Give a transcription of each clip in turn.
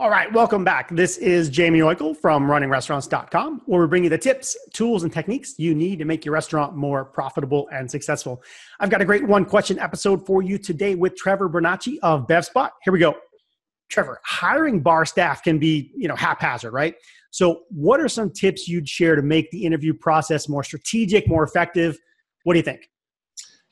All right, welcome back. This is Jamie Oickle from runningrestaurants.com, where we bring you the tips, tools, and techniques you need to make your restaurant more profitable and successful. I've got a great one question episode for you today with Trevor Bernacci of BevSpot. Here we go. Trevor, hiring bar staff can be, you know, haphazard, right? So, what are some tips you'd share to make the interview process more strategic, more effective? What do you think?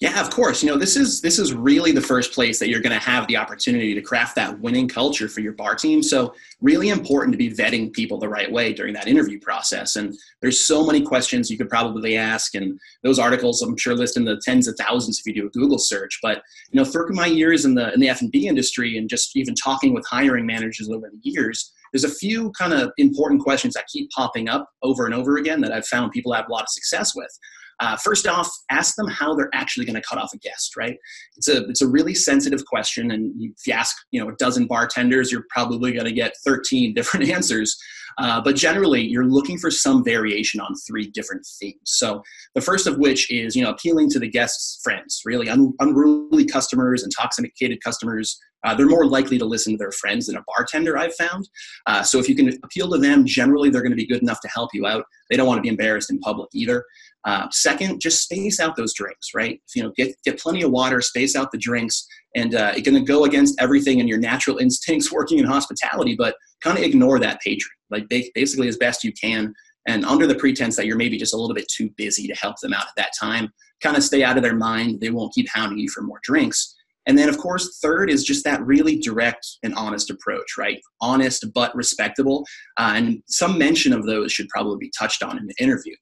Yeah, of course. You know, this is this is really the first place that you're going to have the opportunity to craft that winning culture for your bar team. So, really important to be vetting people the right way during that interview process. And there's so many questions you could probably ask, and those articles I'm sure list in the tens of thousands if you do a Google search. But you know, through my years in the in the F and B industry, and just even talking with hiring managers over the years, there's a few kind of important questions that keep popping up over and over again that I've found people have a lot of success with. Uh, first off, ask them how they're actually going to cut off a guest. Right? It's a it's a really sensitive question, and if you ask you know a dozen bartenders, you're probably going to get 13 different answers. Uh, but generally, you're looking for some variation on three different themes. So the first of which is you know appealing to the guest's friends, really un- unruly customers, intoxicated customers. Uh, they're more likely to listen to their friends than a bartender, I've found. Uh, so if you can appeal to them, generally they're going to be good enough to help you out. They don't want to be embarrassed in public either. Uh, second, just space out those drinks, right? You know, get get plenty of water, space out the drinks, and uh, it's going to go against everything and your natural instincts working in hospitality. But kind of ignore that patron, like basically as best you can, and under the pretense that you're maybe just a little bit too busy to help them out at that time, kind of stay out of their mind. They won't keep hounding you for more drinks. And then, of course, third is just that really direct and honest approach, right? Honest but respectable. Uh, and some mention of those should probably be touched on in the interview.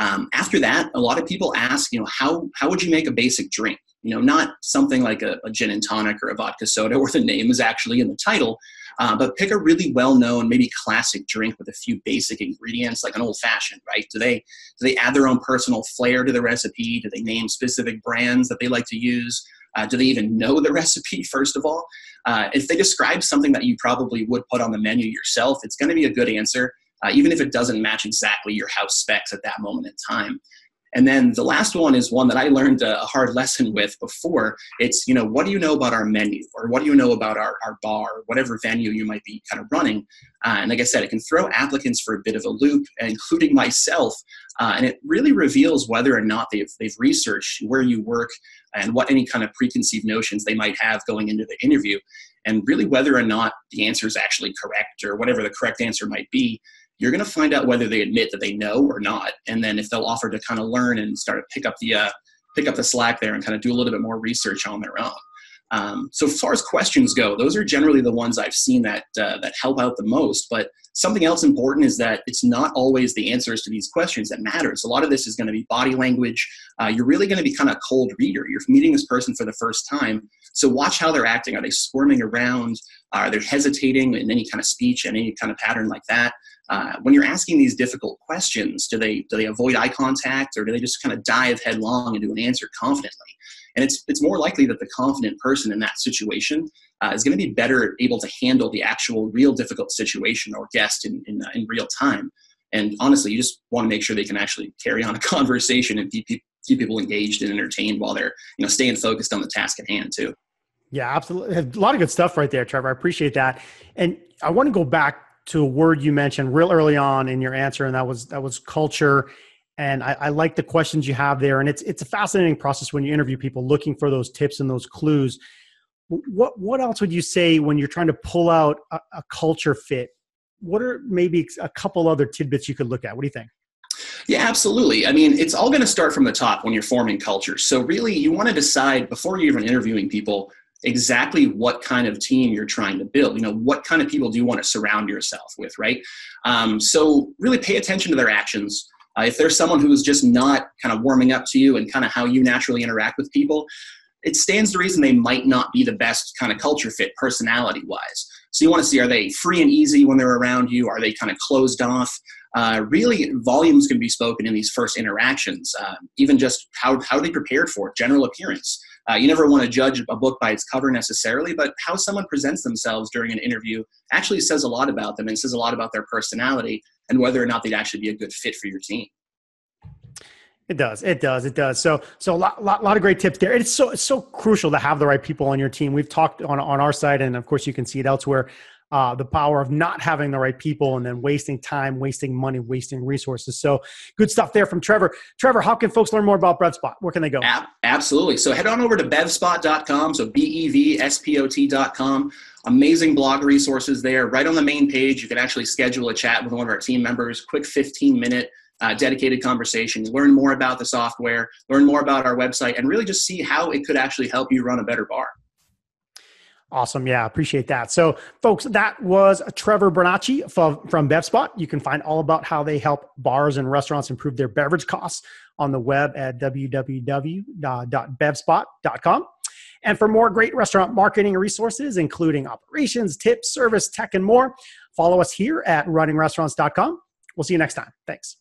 Um, after that, a lot of people ask, you know, how, how would you make a basic drink? You know, not something like a, a gin and tonic or a vodka soda where the name is actually in the title, uh, but pick a really well-known, maybe classic drink with a few basic ingredients, like an old-fashioned, right? Do they do they add their own personal flair to the recipe? Do they name specific brands that they like to use? Uh, do they even know the recipe, first of all? Uh, if they describe something that you probably would put on the menu yourself, it's going to be a good answer uh, even if it doesn't match exactly your house specs at that moment in time. And then the last one is one that I learned a hard lesson with before. It's, you know, what do you know about our menu or what do you know about our, our bar whatever venue you might be kind of running? Uh, and like I said, it can throw applicants for a bit of a loop, including myself. Uh, and it really reveals whether or not they've, they've researched where you work and what any kind of preconceived notions they might have going into the interview. And really whether or not the answer is actually correct or whatever the correct answer might be you're going to find out whether they admit that they know or not. And then if they'll offer to kind of learn and start to pick up the uh, pick up the slack there and kind of do a little bit more research on their own. Um, so as far as questions go those are generally the ones i've seen that uh, that help out the most. But something else important is that it's not always the answers to these questions that matters. A lot of this is going to be body language. Uh, you're really going to be kind of a cold reader. You're meeting this person for the first time. So watch how they're acting. Are they squirming around? Are they hesitating in any kind of speech and any kind of pattern like that? Uh, when you're asking these difficult questions, do they do they avoid eye contact or do they just kind of dive headlong into an answer confidently? And it's it's more likely that the confident person in that situation uh, is going to be better able to handle the actual real difficult situation or guest in in, uh, in real time. And honestly, you just want to make sure they can actually carry on a conversation and keep keep people engaged and entertained while they're you know staying focused on the task at hand too. Yeah, absolutely. A lot of good stuff right there, Trevor. I appreciate that. And I want to go back to a word you mentioned real early on in your answer, and that was that was culture. And I, I like the questions you have there, and it's it's a fascinating process when you interview people, looking for those tips and those clues. What what else would you say when you're trying to pull out a, a culture fit? What are maybe a couple other tidbits you could look at? What do you think? Yeah, absolutely. I mean, it's all going to start from the top when you're forming culture. So, really, you want to decide before you're even interviewing people exactly what kind of team you're trying to build. You know, what kind of people do you want to surround yourself with, right? Um, so really pay attention to their actions. Uh, if there's someone who's just not kind of warming up to you and kind of how you naturally interact with people, it stands to reason they might not be the best kind of culture fit personality wise. So you want to see are they free and easy when they're around you? Are they kind of closed off? Uh, really, volumes can be spoken in these first interactions. Uh, even just how how they prepared for it, general appearance. Uh, you never want to judge a book by its cover necessarily, but how someone presents themselves during an interview actually says a lot about them and says a lot about their personality and whether or not they'd actually be a good fit for your team. It does. It does. It does. So, so a lot, lot, lot of great tips there. It's so, it's so crucial to have the right people on your team. We've talked on, on our side, and of course, you can see it elsewhere uh, the power of not having the right people and then wasting time, wasting money, wasting resources. So good stuff there from Trevor. Trevor, how can folks learn more about BevSpot? Where can they go? Absolutely. So head on over to bevspot.com. So B E V S P O T.com. Amazing blog resources there. Right on the main page, you can actually schedule a chat with one of our team members, quick 15 minute uh, dedicated conversations, learn more about the software, learn more about our website, and really just see how it could actually help you run a better bar. Awesome. Yeah, appreciate that. So, folks, that was Trevor Bernacchi from, from BevSpot. You can find all about how they help bars and restaurants improve their beverage costs on the web at www.bevspot.com. And for more great restaurant marketing resources, including operations, tips, service, tech, and more, follow us here at runningrestaurants.com. We'll see you next time. Thanks.